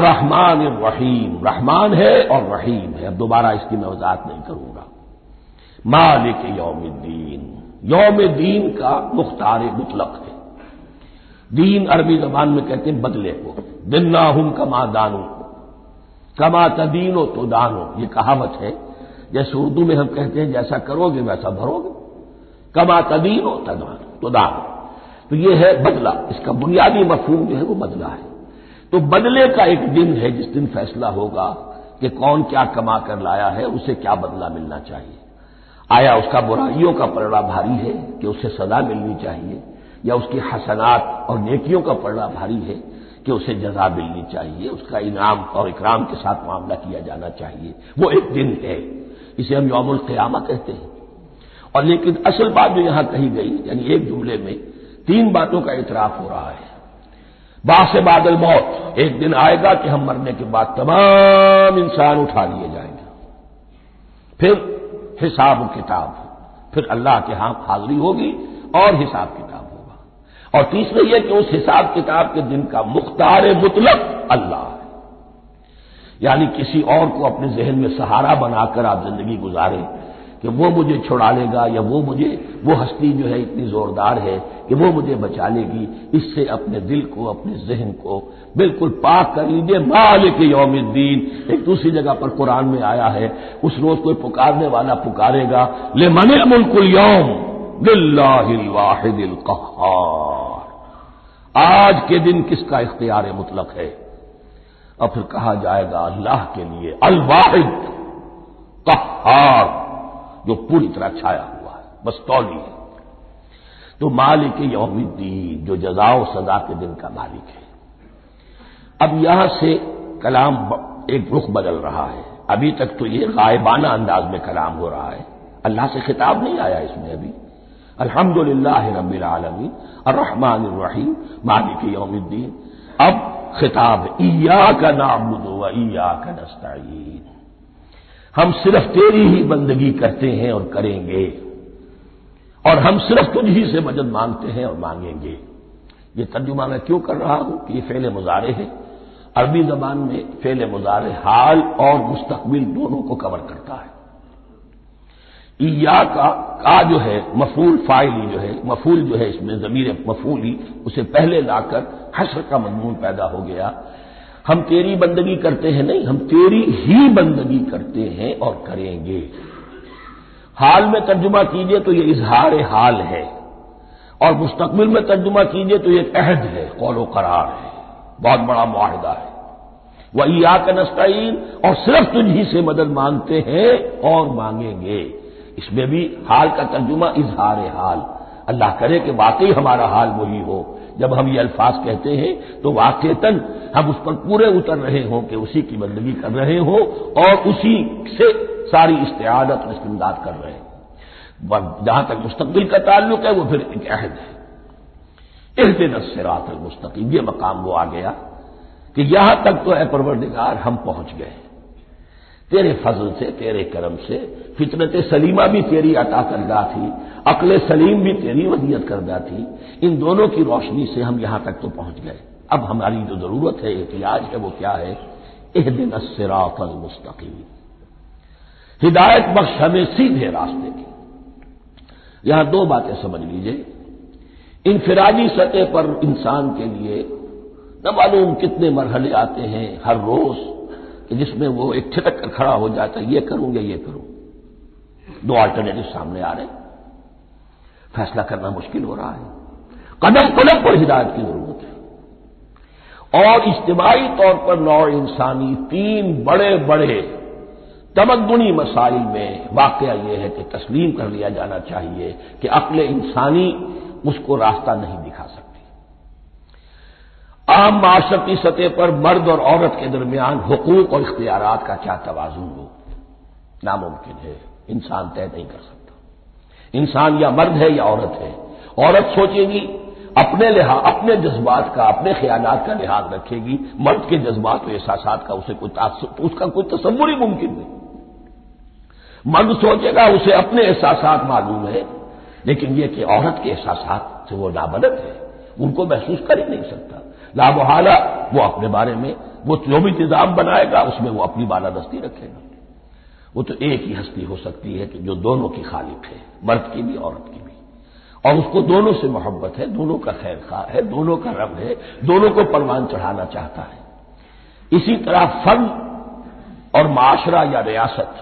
और रहमान रहीम रहमान है और रहीम है। अब दोबारा इसकी मैं वजात नहीं करूँगा। मालिक यौमद्दीन। यौम दीन का मुख्तार मुतलक है। दीन अरबी जबान में कहते हैं बदले को। दिन्ना हम कमा दानो। कमा तदीनो तो दानो। ये कहावत है। जैसे उर्दू में हम कहते हैं, जैसा करोगे वैसा भरोगे। कमा तदीनो तदानो। तो दानो। तो ये है बदला। इसका बुनियादी मफहूम जो है वो बदला है। तो बदले का एक दिन है, जिस दिन फैसला होगा कि कौन क्या कमा कर लाया है, उसे क्या बदला मिलना चाहिए। आया उसका बुराइयों का पलड़ा भारी है कि उसे सजा मिलनी चाहिए, या उसकी हसनात और नेकियों का पलड़ा भारी है कि उसे जजा मिलनी चाहिए। उसका इनाम और इकराम के साथ मामला किया जाना चाहिए। वो एक दिन है, इसे हम यौमुल क़यामा कहते हैं। और लेकिन असल बात जो यहाँ कही गई, यानी एक जुमले में तीन बातों का इतराफ हो रहा है। बास बादल मौत। एक दिन आएगा कि हम मरने के बाद तमाम इंसान उठा लिए जाएँगे। फिर हिसाब किताब। फिर अल्लाह के हाथ हाजिरी होगी और हिसाब किताब होगा। और तीसरा यह कि उस हिसाब किताब के दिन का मुख्तार मुतलक अल्लाह है। यानी किसी और को अपने जहन में सहारा बनाकर आप ज़िंदगी गुजारें कि वो मुझे छुड़ा लेगा या वो मुझे वो हस्ती जो है इतनी जोरदार है कि वो मुझे बचा लेगी इससे अपने दिल को, अपने जहन को बिल्कुल पाक कर लीजिए। मालिक यौमुद्दीन, एक दूसरी जगह पर कुरान में आया है, उस रोज कोई पुकारने वाला पुकारेगा ले मन मुल्कुल यौम कहार। आज के दिन किसका इख्तियार मुतलक है? और फिर कहा जाएगा, अल्लाह के लिए अल वाहिद कहार, जो पूरी तरह छाया बस तौली है। तो मालिक यौमुद्दीन जो जजाओ सजा के दिन का मालिक है। अब यहाँ से कलाम एक रुख बदल रहा है। अभी तक तो ये गायबाना अंदाज में कलाम हो रहा है। अल्लाह से खिताब नहीं आया इसमें अभी। अल्हम्दुलिल्लाह रब्बिल आलमीन अर्रहमान रहीम, मालिक यौमुद्दीन अब खिताब ईया का नाबुद ईया का नस्ताइन हम सिर्फ़ तेरी ही बंदगी करते हैं और करेंगे। और हम सिर्फ़ तुझ ही से मदद मांगते हैं और मांगेंगे। ये तर्जुमा मैं क्यों कर रहा हूँ कि ये फेले मुजारे है? अरबी जबान में फेले मुजारे हाल और मुस्तकबिल दोनों को कवर करता है। ईया का का जो है, मफूल फाइली जो है, मफूल जो है इसमें, जमीर मफूली, उसे पहले लाकर हसर का मजमून पैदा हो गया। हम तेरी बंदगी करते हैं नहीं, हम तेरी ही बंदगी करते हैं और करेंगे। हाल में तर्जुमा कीजिए तो ये इजहार हाल है। और मुस्तकबिल में तर्जुमा कीजिए तो ये अहद है, कौलो करार है। बहुत बड़ा मुआहदा है। वह या नस्ताइन और सिर्फ़ तुझी से मदद मांगते हैं और मांगेंगे। इसमें भी हाल का तर्जुमा इजहार हाल। अल्लाह करे कि वाकई हमारा हाल वही हो। जब हम ये अल्फाज कहते हैं तो वाकता हम उस पर पूरे उतर रहे हों कि उसी की बंदगी कर रहे हो और उसी से सारी इस्तेआदत और कर रहे हैं। जहाँ तक मुस्तबिल का ताल्लुक है, वो फिर एक अहद है। इस दिन सिरात मुस्तकीम, ये मकाम वो आ गया कि यहाँ तक तो है परवरदिगार, हम पहुँच गए। तेरे फजल से, तेरे करम से, फितरत सलीमा भी तेरी अता करदा थी अकल सलीम भी तेरी वदियत करदा थी इन दोनों की रोशनी से हम यहाँ तक तो पहुँच गए। अब हमारी जो ज़रूरत है, एहतियाज है, वो क्या है? एह दिन सिराफल मुस्तकीम। हिदायत बख्श हमें सीधे रास्ते की। यहाँ दो बातें समझ लीजिए। इनफराजी सतह पर इंसान के लिए न मालूम कितने मरहले आते हैं, हर रोज जिसमें वो एक छिटक कर खड़ा हो जाता है, ये करूँ या ये करूँ? दो अल्टरनेटिव सामने आ रहे फैसला करना मुश्किल हो रहा है। कदम कदम पर हिदायत की ज़रूरत है। और इज्तमाही तौर पर नौ इंसानी तीन बड़े बड़े तमद्दुनी मसाइल में वाकया यह है कि तस्लीम कर लिया जाना चाहिए कि अक्ल इंसानी उसको रास्ता नहीं दिखा सकती। आम माशरती सतह पर मर्द और औरत के दरमियान हकूक और इख्तियार का क्या तोजुन हो? नामुमकिन है। इंसान तय नहीं कर सकता। इंसान या मर्द है या औरत है। औरत सोचेगी, अपने लिहाज अपने जज्बात का, अपने ख्याल का लिहाज रखेगी। मर्द के जज्बात और एहसास का उसे कोई उसका कोई तस्वुर ही मुमकिन नहीं। मर्द सोचेगा, उसे अपने एहसास मालूम है, लेकिन यह कि औरत के एहसास से वो नाबलद है, उनको महसूस कर ही नहीं सकता। लाबहाला, वो अपने बारे में, वो जो भी निज़ाम बनाएगा, उसमें वो अपनी बालादस्ती रखेगा। वो तो एक ही हस्ती हो सकती है कि जो दोनों की खालिक है, मर्द की भी, औरत की भी। और उसको दोनों से मोहब्बत है, दोनों का खैर खा है, दोनों का रब है, दोनों को परवान चढ़ाना चाहता है। इसी तरह फन और माशरा या रियासत।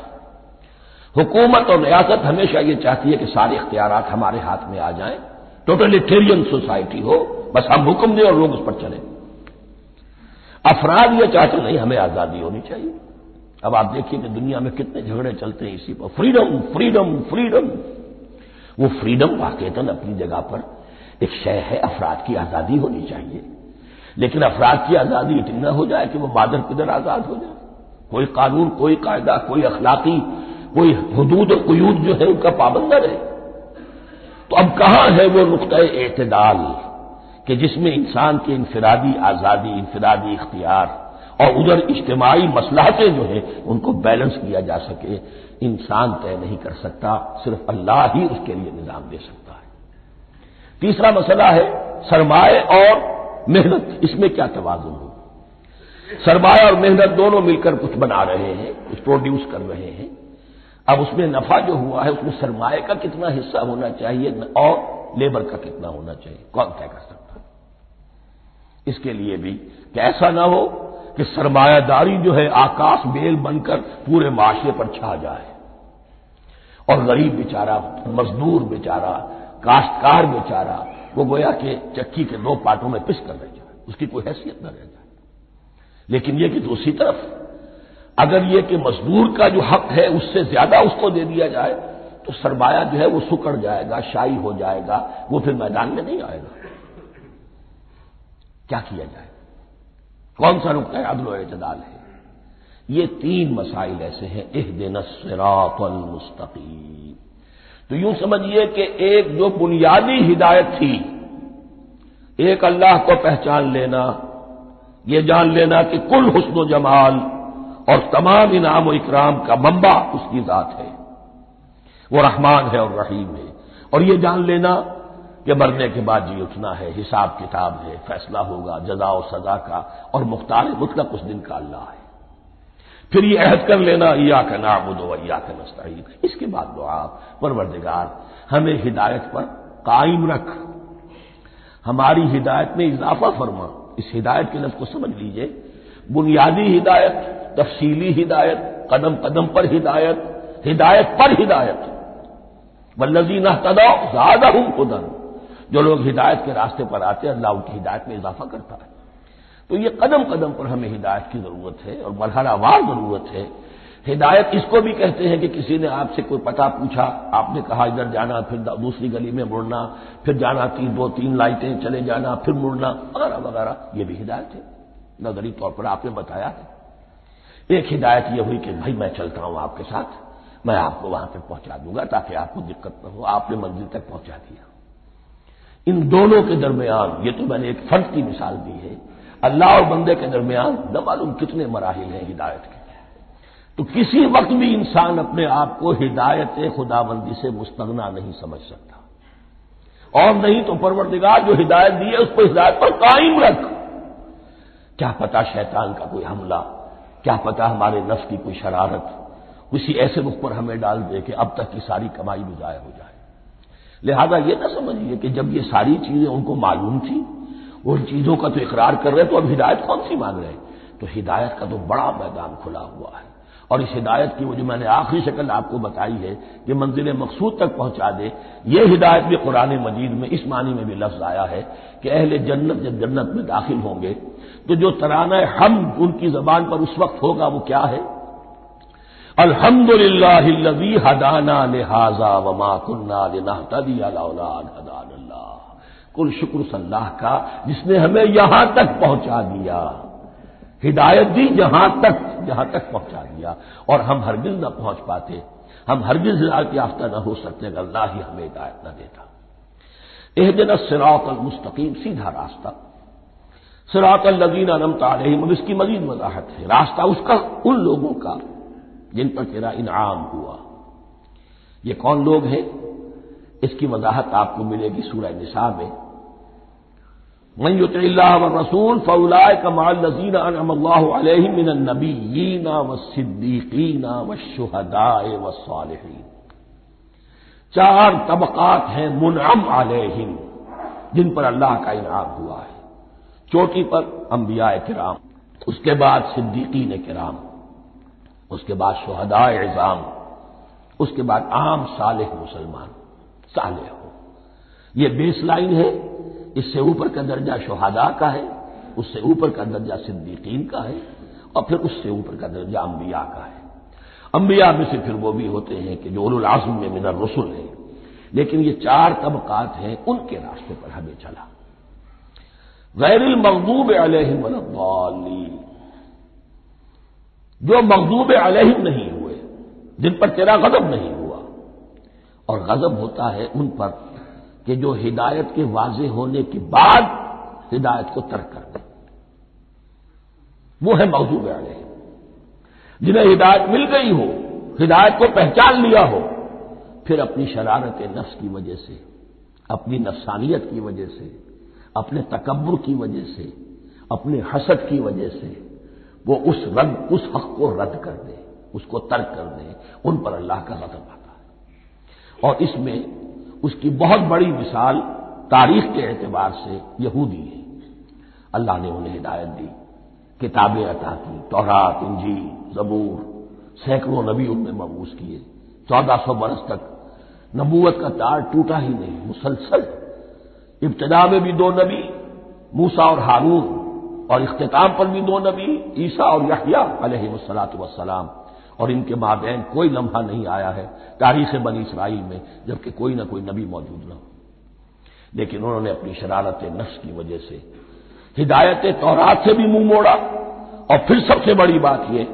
हुकूमत और रियासत हमेशा ये चाहती है कि सारे इख्तियार हमारे हाथ में आ जाएँ। टोटलिटेरियन सोसाइटी हो बस हम हुक्म दें और लोग उस पर चलें। अफराद ये चाहते नहीं, हमें आज़ादी होनी चाहिए। अब आप देखिए कि दुनिया में कितने झगड़े चलते हैं इसी पर। Freedom freedom freedom. वो फ्रीडम वाकता अपनी जगह पर एक शय है, अफराद की आज़ादी होनी चाहिए। लेकिन अफराद की आज़ादी इतनी हो जाए कि वो मादर पिदर आज़ाद हो जाए। कोई कानून, कोई कायदा, कोई अखलाकी, कोई हदूद और कयूद जो है, उनका पाबंद रहे तो अब कहाँ है वो नुक़ एतदाल कि जिसमें इंसान की इनफरादी आज़ादी, इनफरादी इख्तियार और उधर इज्तमाही मसलाहतें जो है, उनको बैलेंस किया जा सके, इंसान तय नहीं कर सकता, सिर्फ़ अल्लाह ही उसके लिए निज़ाम दे सकता है। तीसरा मसला है सरमाए और मेहनत। इसमें क्या तोजुन हो? सरमाया और मेहनत दोनों मिलकर कुछ बना रहे हैं, कुछ प्रोड्यूस कर रहे हैं। अब उसमें नफा जो हुआ है, उसमें सरमाए का कितना हिस्सा होना चाहिए और लेबर का कितना होना चाहिए? कौन तय कर सकता है? इसके लिए भी कि ऐसा ना हो कि सरमायादारी जो है आकाश बेल बनकर पूरे माशरे पर छा जाए। और गरीब बेचारा, मजदूर बेचारा, काश्तकार बेचारा, वो गोया के चक्की के दो पार्टों में पिस कर रह जाए। उसकी कोई हैसियत न रह जाए। लेकिन यह कि दूसरी तरफ़, अगर यह कि मजदूर का जो हक है उससे ज़्यादा उसको दे दिया जाए तो सरमाया जो है वो सुकड़ जाएगा, शाही हो जाएगा, वो फिर मैदान में नहीं आएगा। क्या किया जाए? कौन सा नुकता अदल एतदाल है। ये तीन मसाइल ऐसे हैं एह दिन मुस्तकीम। तो यूँ समझिए कि एक जो बुनियादी हिदायत थी, एक अल्लाह को पहचान लेना यह जान लेना कि कुल हुस्न जमाल और तमाम इनाम और इकराम का मम्बा उसकी जात है। वो रहमान है और रहीम है। और ये जान लेना कि मरने के बाद जी उठना है, हिसाब किताब है, फैसला होगा, जजा और सजा का, और मुख्तार मुतलक उस दिन का अल्लाह है। फिर ये अहद कर लेना या का नाबुद या का नस्ताइन इसके बाद दुआ, परवरदिगार, हमें हिदायत पर कायम रख। हमारी हिदायत में इजाफा फरमा। इस हिदायत के लफ्ज को समझ लीजिए। बुनियादी हिदायत, तफसीली हिदायत कदम कदम पर हिदायत हिदायत पर हिदायत। वल्लजी न तदो ज़्यादा हूँ खुदन जो लोग हिदायत के रास्ते पर आते हैं, अल्लाह उनकी हिदायत में इजाफा करता है। तो ये कदम कदम पर हमें हिदायत की ज़रूरत है और मरहलावार ज़रूरत है। हिदायत इसको भी कहते हैं कि किसी ने आपसे कोई पता पूछा, आपने कहा इधर जाना, फिर दूसरी गली में मुड़ना, फिर जाना तीन, दो, तीन लाइटें, चले जाना, फिर मुड़ना, वगैरह वगैरह। ये भी हिदायत है। नजरी तौर पर आपने बताया है। एक हिदायत यह हुई कि भाई मैं चलता हूँ आपके साथ। मैं आपको वहाँ तक पहुँचा दूँगा ताकि आपको दिक्कत न हो। आपने मंजिल तक पहुँचा दिया। इन दोनों के दरमियान, ये तो मैंने एक फ़र्ज़ की मिसाल दी है, अल्लाह और बंदे के दरमियान न मालूम कितने मराहल हैं हिदायत के। तो किसी वक्त भी इंसान अपने आप को हिदायत खुदाबंदी से मुस्तगना नहीं समझ सकता। और नहीं तो परवरदिगार जो हिदायत दी है, उसको हिदायत पर कायम रख। क्या पता शैतान का कोई हमला, क्या पता हमारे नफ्स की कोई शरारत। किसी ऐसे रुख पर हमें डाल दे कि अब तक की सारी कमाई भी जाया हो जाए। लिहाजा ये ना समझिए कि जब ये सारी चीज़ें उनको मालूम थी उन चीज़ों का तो इकरार कर रहे तो अब हिदायत कौन सी मांग रहे तो हिदायत का तो बड़ा मैदान खुला हुआ है। और इस हिदायत की जो मैंने आखिरी शक्ल आपको बताई है कि मंजिल मकसूद तक पहुँचा दे, ये हिदायत भी कुरान मजीद में इस मानी में भी लफ्ज आया है कि अहले जन्नत जब जन्नत में दाखिल होंगे तो जो तराना हम उनकी जबान पर उस वक्त होगा, वो क्या है? अल्हम्दुलिल्लाही हदाना लिहाजा वमा कुन्ना लिनहतदी हदान कुल शुक्र सल्लाह का, जिसने हमें यहाँ तक पहुँचा दिया। हिदायत दी जहाँ तक जहाँ तक पहुँचा दिया। और हम हरगिज न पहुँच पाते। हम हरगिज हिदायत याफ्ता न हो सकते अगर अल्लाह ही हमें हिदायत न देता। एह दिन सिरात मुस्तकीम, सीधा रास्ता। सिरात अनमता अब इसकी मजीद वजाहत है। रास्ता उसका उन लोगों का। जिन पर तेरा इनाम हुआ। ये कौन लोग हैं? इसकी वजाहत आपको मिलेगी सूरह निशा में। मन व रसूल फ़ौलाय कमाल नजीन अनमिन नबीना व सिद्दीकीना व शुहदाए व सालहीन। चार तबकात हैं मुनम आलहिम जिन पर अल्लाह का इनाम हुआ है। चोटी पर अंबिया किराम उसके बाद सिद्दीकीन किराम उसके बाद शहदा एजाम उसके बाद आम सालेह मुसलमान साले हो। ये बेस लाइन है, इससे ऊपर का दर्जा शहादा का है, उससे ऊपर का दर्जा सिद्दीकीन का है, और फिर उससे ऊपर का दर्जा अंबिया का है। अंबिया में से फिर वो भी होते हैं कि जो उल आज़म में मिनर रसुल है, लेकिन ये चार तबकात हैं, उनके रास्ते पर हमें चला। गैरिल मकदूब अलहिम जो मकदूब अलहिम नहीं हुए, जिन पर तेरा गजब नहीं हुआ। और गजब होता है उन पर कि जो हिदायत के वाजे होने के बाद हिदायत को तर्क कर दे। वो है मकदूब अलहिम। जिन्हें हिदायत मिल गई हो, हिदायत को पहचान लिया हो, फिर अपनी शरारत नफ्स की वजह से, अपनी नफसानियत की वजह से, अपने तकबर की वजह से, अपने हसद की वजह से वो उस रद्द उस हक को रद्द कर दे, उसको तर्क कर दे, उन पर अल्लाह का गजब आता है। और इसमें उसकी बहुत बड़ी मिसाल तारीख के एतबार से यहूदी है। अल्लाह ने उन्हें हिदायत दी, किताबें अता की तोहरात इंजी जबूर, सैकड़ों नबी उनमें मबूस किए। चौदह सौ बरस तक नबूवत का तार टूटा ही नहीं, मुसलसल। इब्तदा में भी दो नबी, मूसा और हारून। और इख्ताम पर भी दो नबी, ईसा और यहिया अलहमसलात वसलाम और इनके माबेन, कोई लम्हा नहीं आया है तारीख बनी इसराइल में, जबकि कोई ना कोई नबी मौजूद न हो लेकिन उन्होंने अपनी शरारत नफ्स की वजह से, हिदायत तौरात से भी मुँह मोड़ा। और फिर सबसे बड़ी बात यह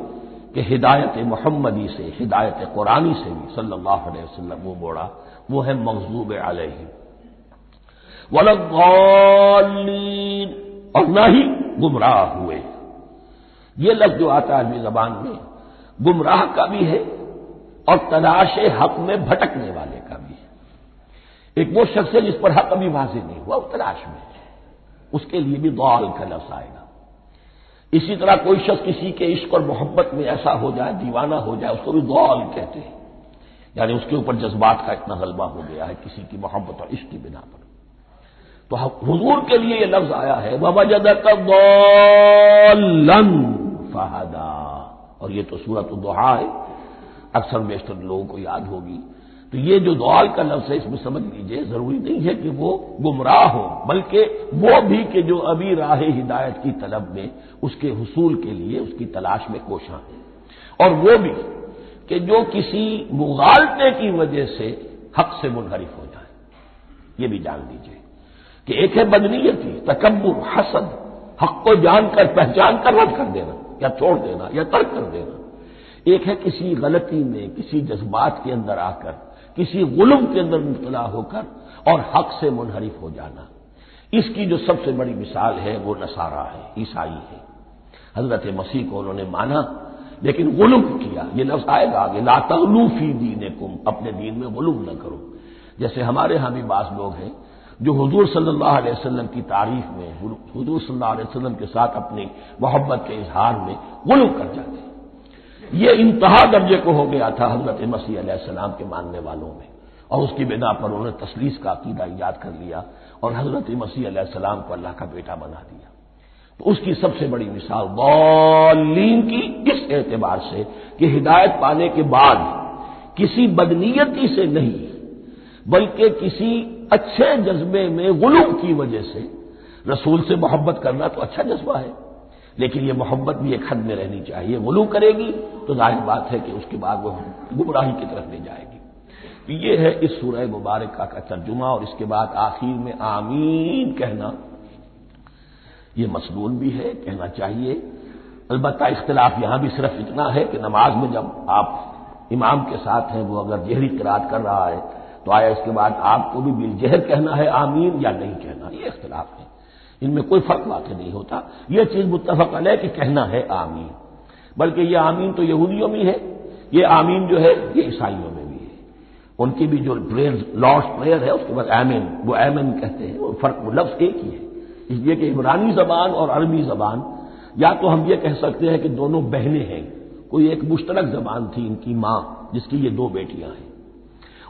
कि हिदायत मोहम्मदी से, हिदायत कुरानी से भी सल्लल्लाहु अलैहि वसल्लम मुँह मोड़ा, वो है मकजूब अलैहि वलगौलीन और न ही गुमराह हुए। ये लफ्ज जो आता है जबान में, गुमराह का भी है और तलाश हक में भटकने वाले का भी है। एक वो शख्स है जिस पर हक अभी वाजे नहीं हुआ, वो तलाश में है। उसके लिए भी गौल का लफ्ज आएगा। इसी तरह कोई शख्स किसी के इश्क और मोहब्बत में ऐसा हो जाए, दीवाना हो जाए, उसको भी गौल कहते हैं। यानी उसके ऊपर जज्बात का इतना गलबा हो गया है किसी की मोहब्बत और इश्क की बिना पर। तो के लिए यह लफ्ज आया है। वजद कौलन फहदा। और ये तो सूरत दोहा है। अक्सर बेशतर लोगों को याद होगी। तो ये जो दौल का लफ्ज है, इसमें समझ लीजिए, ज़रूरी नहीं है कि वो गुमराह हो, बल्कि वो भी कि जो अभी राह हिदायत की तलब में, उसके हसूल के लिए, उसकी तलाश में कोशा है। और वो भी कि जो किसी मुगालते की वजह से हक से मुनहरिफ हो जाए। ये भी जान लीजिए। कि एक है बदनीयती तकबर हसद, हक को जानकर पहचान कर रद्द कर देना, या छोड़ देना, या तर्क कर देना। एक है किसी गलती में, किसी जज्बात के अंदर आकर, किसी गुलम के अंदर मुबतला होकर और हक से मुनहरिफ हो जाना। इसकी जो सबसे बड़ी मिसाल है, वो नसारा है, ईसाई है। हज़रत मसीह को उन्होंने माना, लेकिन गुलम किया, ये लफ्ज आएगा आगे लातलूफी दीन कुम अपने दीन में गुलम न करो। जैसे हमारे यहाँ भी बास लोग हैं जो हजूर सल्लल्लाहु अलैहि वसल्लम की तारीफ़ में, हजूर सल्लल्लाहु अलैहि वसल्लम के साथ अपनी मोहब्बत के इजहार में गुलू कर जाते ये इंतहा दर्जे को हो गया था हज़रत मसीह सलाम के मानने वालों में। और उसकी बिना पर उन्होंने तसलीस का अकीदा ईजाद कर लिया और हज़रत मसीह सलाम को अल्लाह का बेटा बना दिया। तो उसकी सबसे बड़ी मिसाल बौलीन की इस एतबार से कि हिदायत पाने के बाद किसी बदनीयती से नहीं, बल्कि किसी अच्छे जज्बे में गुलूम की वजह से रसूल से मोहब्बत करना तो अच्छा जज्बा है। लेकिन यह मोहब्बत भी एक हद में रहनी चाहिए। गुलू करेगी तो ज़ाहिर बात है कि उसके बाद वो गुमराही की तरफ़ ले जाएगी। तो ये है इस सूरह मुबारक का तर्जुमा और इसके बाद आखिर में आमीन कहना। यह मसनून भी है, कहना चाहिए। अलबत् इख्तलाफ यहाँ भी सिर्फ़ इतना है कि नमाज़ में जब आप इमाम के साथ हैं, वो अगर जहरी किरात कर रहा है तो आया इसके बाद आपको भी बिल जहर कहना है आमीन या नहीं कहना, ये इख्तलाफ है। इनमें कोई फ़र्क वाकई नहीं होता। यह चीज़ मुतफक अलह कि कहना है आमीन। बल्कि यह आमीन तो यहूदियों में है ये आमीन जो है, ये ईसाइयों में भी है। उनकी भी जो प्रेयर लॉर्ड्स प्रेयर है, उसके बाद एमिन वो एमिन कहते हैं, वो फ़र्क, वो लफ्ज एक ही है। इसलिए कि इमरानी जबान और अरबी जबान, या तो हम ये कह सकते हैं कि दोनों बहनें हैं। कोई एक मुश्तरक जबान थी इनकी माँ, जिसकी ये दो बेटियाँ हैं।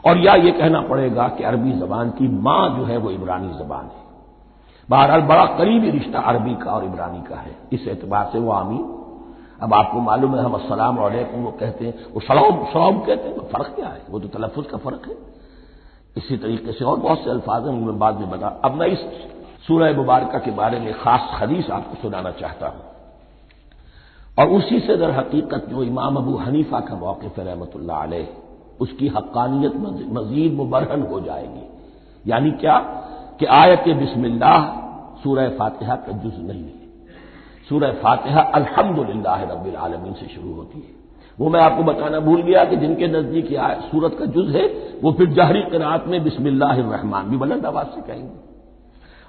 और या ये कहना पड़ेगा कि अरबी जबान की माँ जो है वो इमरानी जबान है। बहरहाल बड़ा करीबी रिश्ता अरबी का और इमरानी का है। इस एतबार से वो आमीन। अब आपको मालूम है, हम असलाम वो कहते हैं, वो सलाम सलाम कहते हैं फ़र्क क्या है? वो तो तलफ़ का फ़र्क है। इसी तरीके से और बहुत से अल्फाज हैं मैं बाद में बता। अब मैं इस सूरह मुबारक के बारे में खास हदीस आपको सुनाना चाहता हूँ। और उसी से दर हकीकत जो इमाम अबू हनीफा का मौकफ रहमत उसकी हक्कानियत मजीद मुबरहन हो जाएगी। यानी क्या? कि आयत बिस्मिल्लाह सूरह फातिहा का जुज नहीं है। सूरह फातिहा अल्हम्दुलिल्लाह रब्बिल आलमीन से शुरू होती है। वो मैं आपको बताना भूल गया कि जिनके नज़दीक सूरत का जुज है, वो फिर जहरी किरात में बिस्मिल्लाह रहमान भी बुलंद आवाज़ से कहेंगे।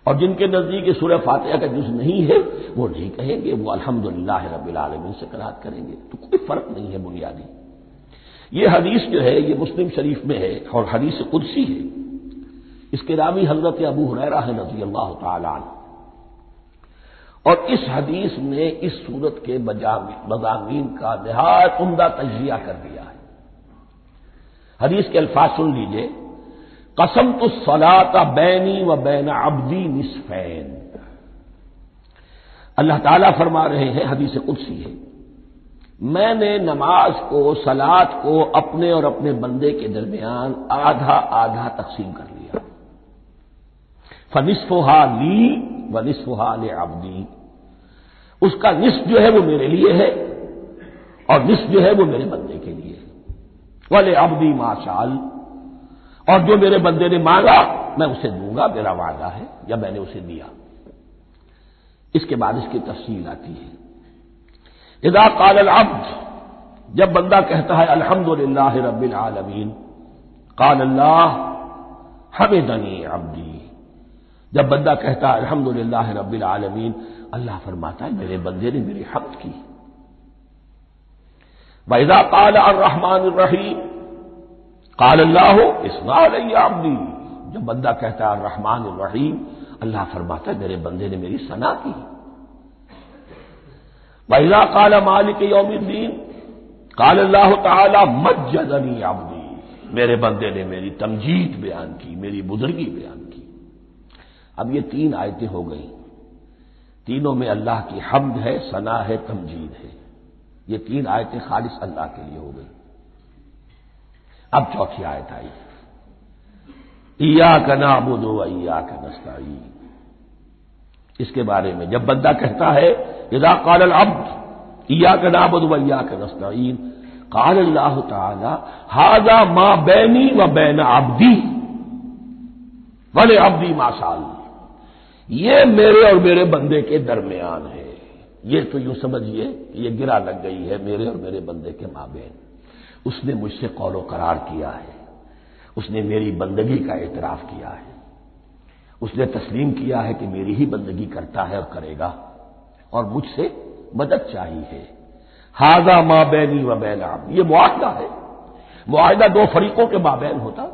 और जिनके नज़दीक सूरह फातिहा का जुज नहीं है, वो नहीं कहेंगे, वो अल्हम्दुलिल्लाह रब्बिल आलमीन से करात करेंगे। तो कोई फ़र्क नहीं है बुनियादी। ये हदीस जो है, ये मुस्लिम शरीफ में है और हदीस कुदसी है। इसके रावी हज़रत अबू हुरैरा है नजी अल्लाह तन और इस हदीस ने इस सूरत के मजामीन का नहायत उमदा तजिया कर दिया है। हदीस के अल्फाज सुन लीजिए। कसम तो सलाता बैनी व बैन अब्दी निसफैन। अल्लाह ताला फरमा रहे हैं, हदीस कुर्सी है। मैंने नमाज़ को सलात को अपने और अपने बंदे के दरमियान आधा आधा तकसीम कर लिया। फनिस्फोहा ली व निस्फोहा ले अब्दी। उसका निस्फ जो है वो मेरे लिए है, और निस्फ जो है वो मेरे बंदे के लिए है। वाले अब्दी माशाल। और जो मेरे बंदे ने मांगा, मैं उसे दूँगा, मेरा वादा है, या मैंने उसे दिया। इसके बाद इसकी तफसील आती है। इदा काल अब्द जब बंदा कहता है, अल्हम्दुलिल्लाह रब्बिल आलमीन। काल अल्लाह, हमेदनी अब्दी। जब बंदा कहता है अलहमदुल्ला रब्बिल आलमीन, अल्लाह फरमाता है, मेरे बंदे ने मेरी हक की। वैदा काल रहमान रहीम। काल अल्लाह इसमाली जब बंदा कहता है रहमान रहीम, अल्लाह फरमाता है, मेरे बंदे ने मेरी सना की। वैदा काल मालिक यौमुद्दीन, काल अल्लाह तला मज्जदनी आबदी मेरे बंदे ने मेरी तमजीद बयान की, मेरी बुजुर्गी बयान की। अब ये तीन आयतें हो गई। तीनों में अल्लाह की हमद है, सना है, तमजीद है। ये तीन आयतें खालिश अल्लाह के लिए हो गई। अब चौथी आयत आई। ईया का नाबुदो अया का नस्ताई इसके बारे में। जब बंदा कहता है यदा काल अब्द ईया का नाबुदो अया का नस्ताइन काल अल्लाह ताज़ा माँ बैनी व बैन अब्दी, वले अब्दी मासाल ये मेरे और मेरे बंदे के दरमियान है। ये तो यूँ समझिए ये गिरा लग गई है मेरे और मेरे बंदे के माबेन उसने मुझसे कौलो करार किया है। उसने मेरी बंदगी का एतराफ किया है। उसने तस्लीम किया है कि मेरी ही बंदगी करता है और करेगा, और मुझसे मदद चाहिए हाजा माँ बैनी व बैनाम ये मुआदा है। मुआदा दो फरीकों के माबैन होता।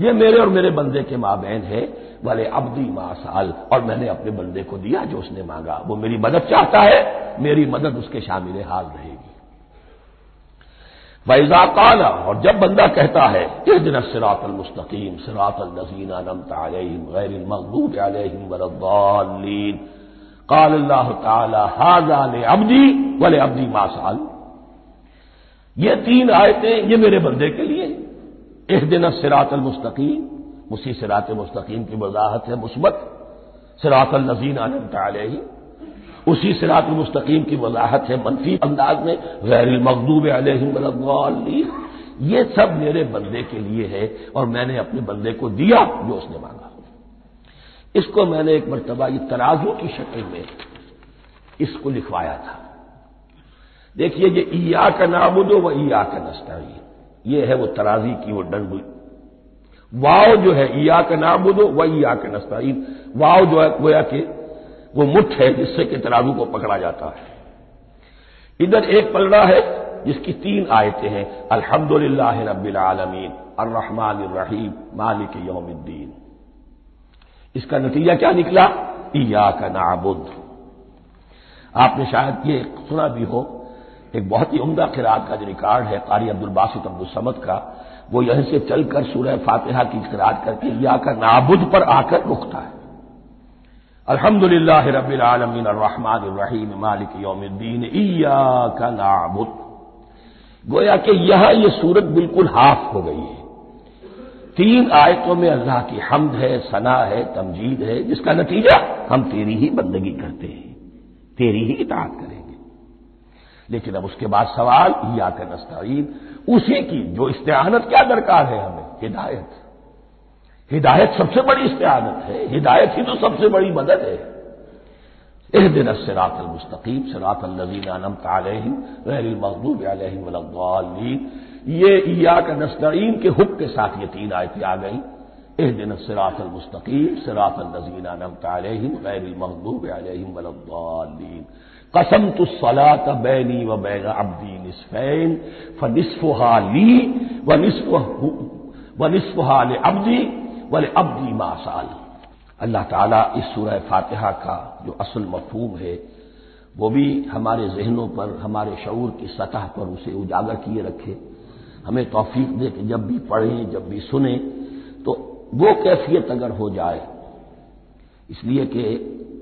ये मेरे और मेरे बंदे के माबैन है। वाले अब्दी मासाल। और मैंने अपने बंदे को दिया जो उसने मांगा। वो मेरी मदद चाहता है। मेरी मदद उसके शामिल हाल रहेगी। वैजा काला, और जब बंदा कहता है इजन सिरातल मुस्तकीम, सिरातल नजीना नमता गैर मकबूब अलैहिम वरद्दालीन काल अल्लाह अब्दी वले अब्दी मासाल ये तीन आयतें ये मेरे बंदे के लिए। एक दिन सिरात मुस्तकीम, उसी सिरात मुस्तकीम की वजाहत है, मुस्बत सिरात नजीन आनंद उसी सिरात मुस्तकीम की वजाहत है मनफी अंदाज में गैर मकदूब ये सब मेरे बंदे के लिए है और मैंने अपने बंदे को दिया जो उसने मांगा। इसको मैंने एक मरतबा ये तराजू की शक्ल में इसको लिखवाया था। देखिए ये ईया का नाबुदो व ईया का नस्ताई। ये है वो तराजी की वो डंडू। वाव जो है ईया का नाम नाबुदो व ईया का नस्ताई। वाव जो है गोया के वो मुठ है जिससे कि तराजू को पकड़ा जाता है। इधर एक पलड़ा है, जिसकी तीन आयतें हैं, अल्हम्दुलिल्लाह रब्बिल आलमीन अर्रहमान रहीम, मालिक यौमुद्दीन। इसका नतीजा क्या निकला? ईया का नाबुद। आपने शायद ये सुना भी हो, एक बहुत ही उमदा किरात का जो रिकॉर्ड है, कारी अब्दुल बासित अब्दुल समद का, वो यहीं से चलकर सूरह फातिहा की किरात करके या का नाबुद पर आकर रुकता है। अल्हम्दुलिल्लाह रब्बिल आलमीन अर्रहमान रहीम मालिक यौमुद्दीन ईया का नाबुद गोया कि यहाँ ये सूरत बिल्कुल हाफ़ हो गई है। तीन आयतों में अल्लाह की हमद है, सना है, तमजीद है, जिसका नतीजा हम तेरी ही बंदगी करते हैं, तेरी ही इतात करेंगे। लेकिन अब उसके बाद सवाल या का नस्ताइन उसी की जो इस्तेआनत क्या दरकार है हमें? हिदायत। हिदायत सबसे बड़ी इस्तेआनत है। हिदायत ही तो सबसे बड़ी मदद है। एह दिन सरात मुस्तकीम सरात नजीन तालहिम गैरमकदूब अलहम ये ईया का नस्ताइन के हुक के साथ ये तीन आयतें आ गई। एह दिन सरात मुस्तकीम सरात नजीन तालहिम गैरमकदूब अलहम कसम तो सलात बैनी व बैन अब्दी निसफैन फ निसफहा ली व निसफ व निसफहा ले अब्दी। वले अब्दी मासाल अल्लाह ताला इस सूरह फातिहा का जो असल मफहूम है, वो भी हमारे जहनों पर, हमारे शूर की सतह पर उसे उजागर किए रखे। हमें तोफीक दे कि जब भी पढ़ें, जब भी सुने तो वो कैफियत अगर हो जाए। इसलिए कि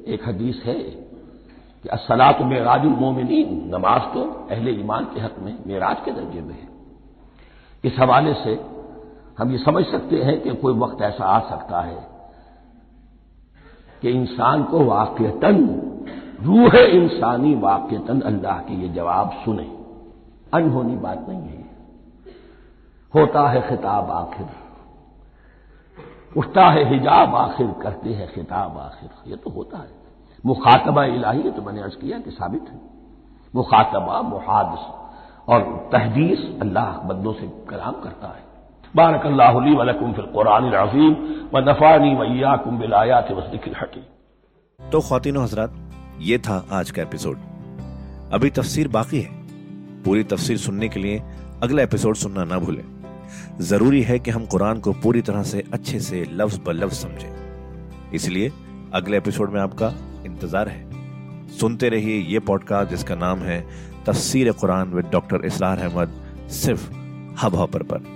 एक हदीस है कि असलात मेराजुल मोमिन नमाज़ तो अहले ईमान के हक में, मेराज के दर्जे में है। इस हवाले से हम ये समझ सकते हैं कि कोई वक्त ऐसा आ सकता है कि इंसान को वाक्यतन, रूह इंसानी वाक्यतन अल्लाह के ये जवाब सुने। अनहोनी बात नहीं है। होता है खिताब आखिर। उठता है हिजाब आखिर, करते हैं खिताब आखिर। ये तो होता है। मुखातबा इलाही तो मैंने अर्ज़ किया कि साबित है। मुखातबा, मुहादस और तहदीस अल्लाह बंदों से कलाम करता है। बारक अल्लाहली वलकुम फिल कुरान अजीम व नफ़ानी वैयाकुम बिलायात वसदिकिल हकीम। तो खातिन हजरात, ये था आज का एपिसोड। अभी तफसीर बाकी है। पूरी तफसीर सुनने के लिए अगला एपिसोड सुनना ना भूलें। ज़रूरी है कि हम कुरान को पूरी तरह से अच्छे से लफ्ज ब लफ्ज समझें। इसलिए अगले एपिसोड में आपका इंतज़ार है। सुनते रहिए ये पॉडकास्ट जिसका नाम है तफसीर कुरान विद डॉक्टर इसरार अहमद, सिर्फ़ हब हॉपर पर।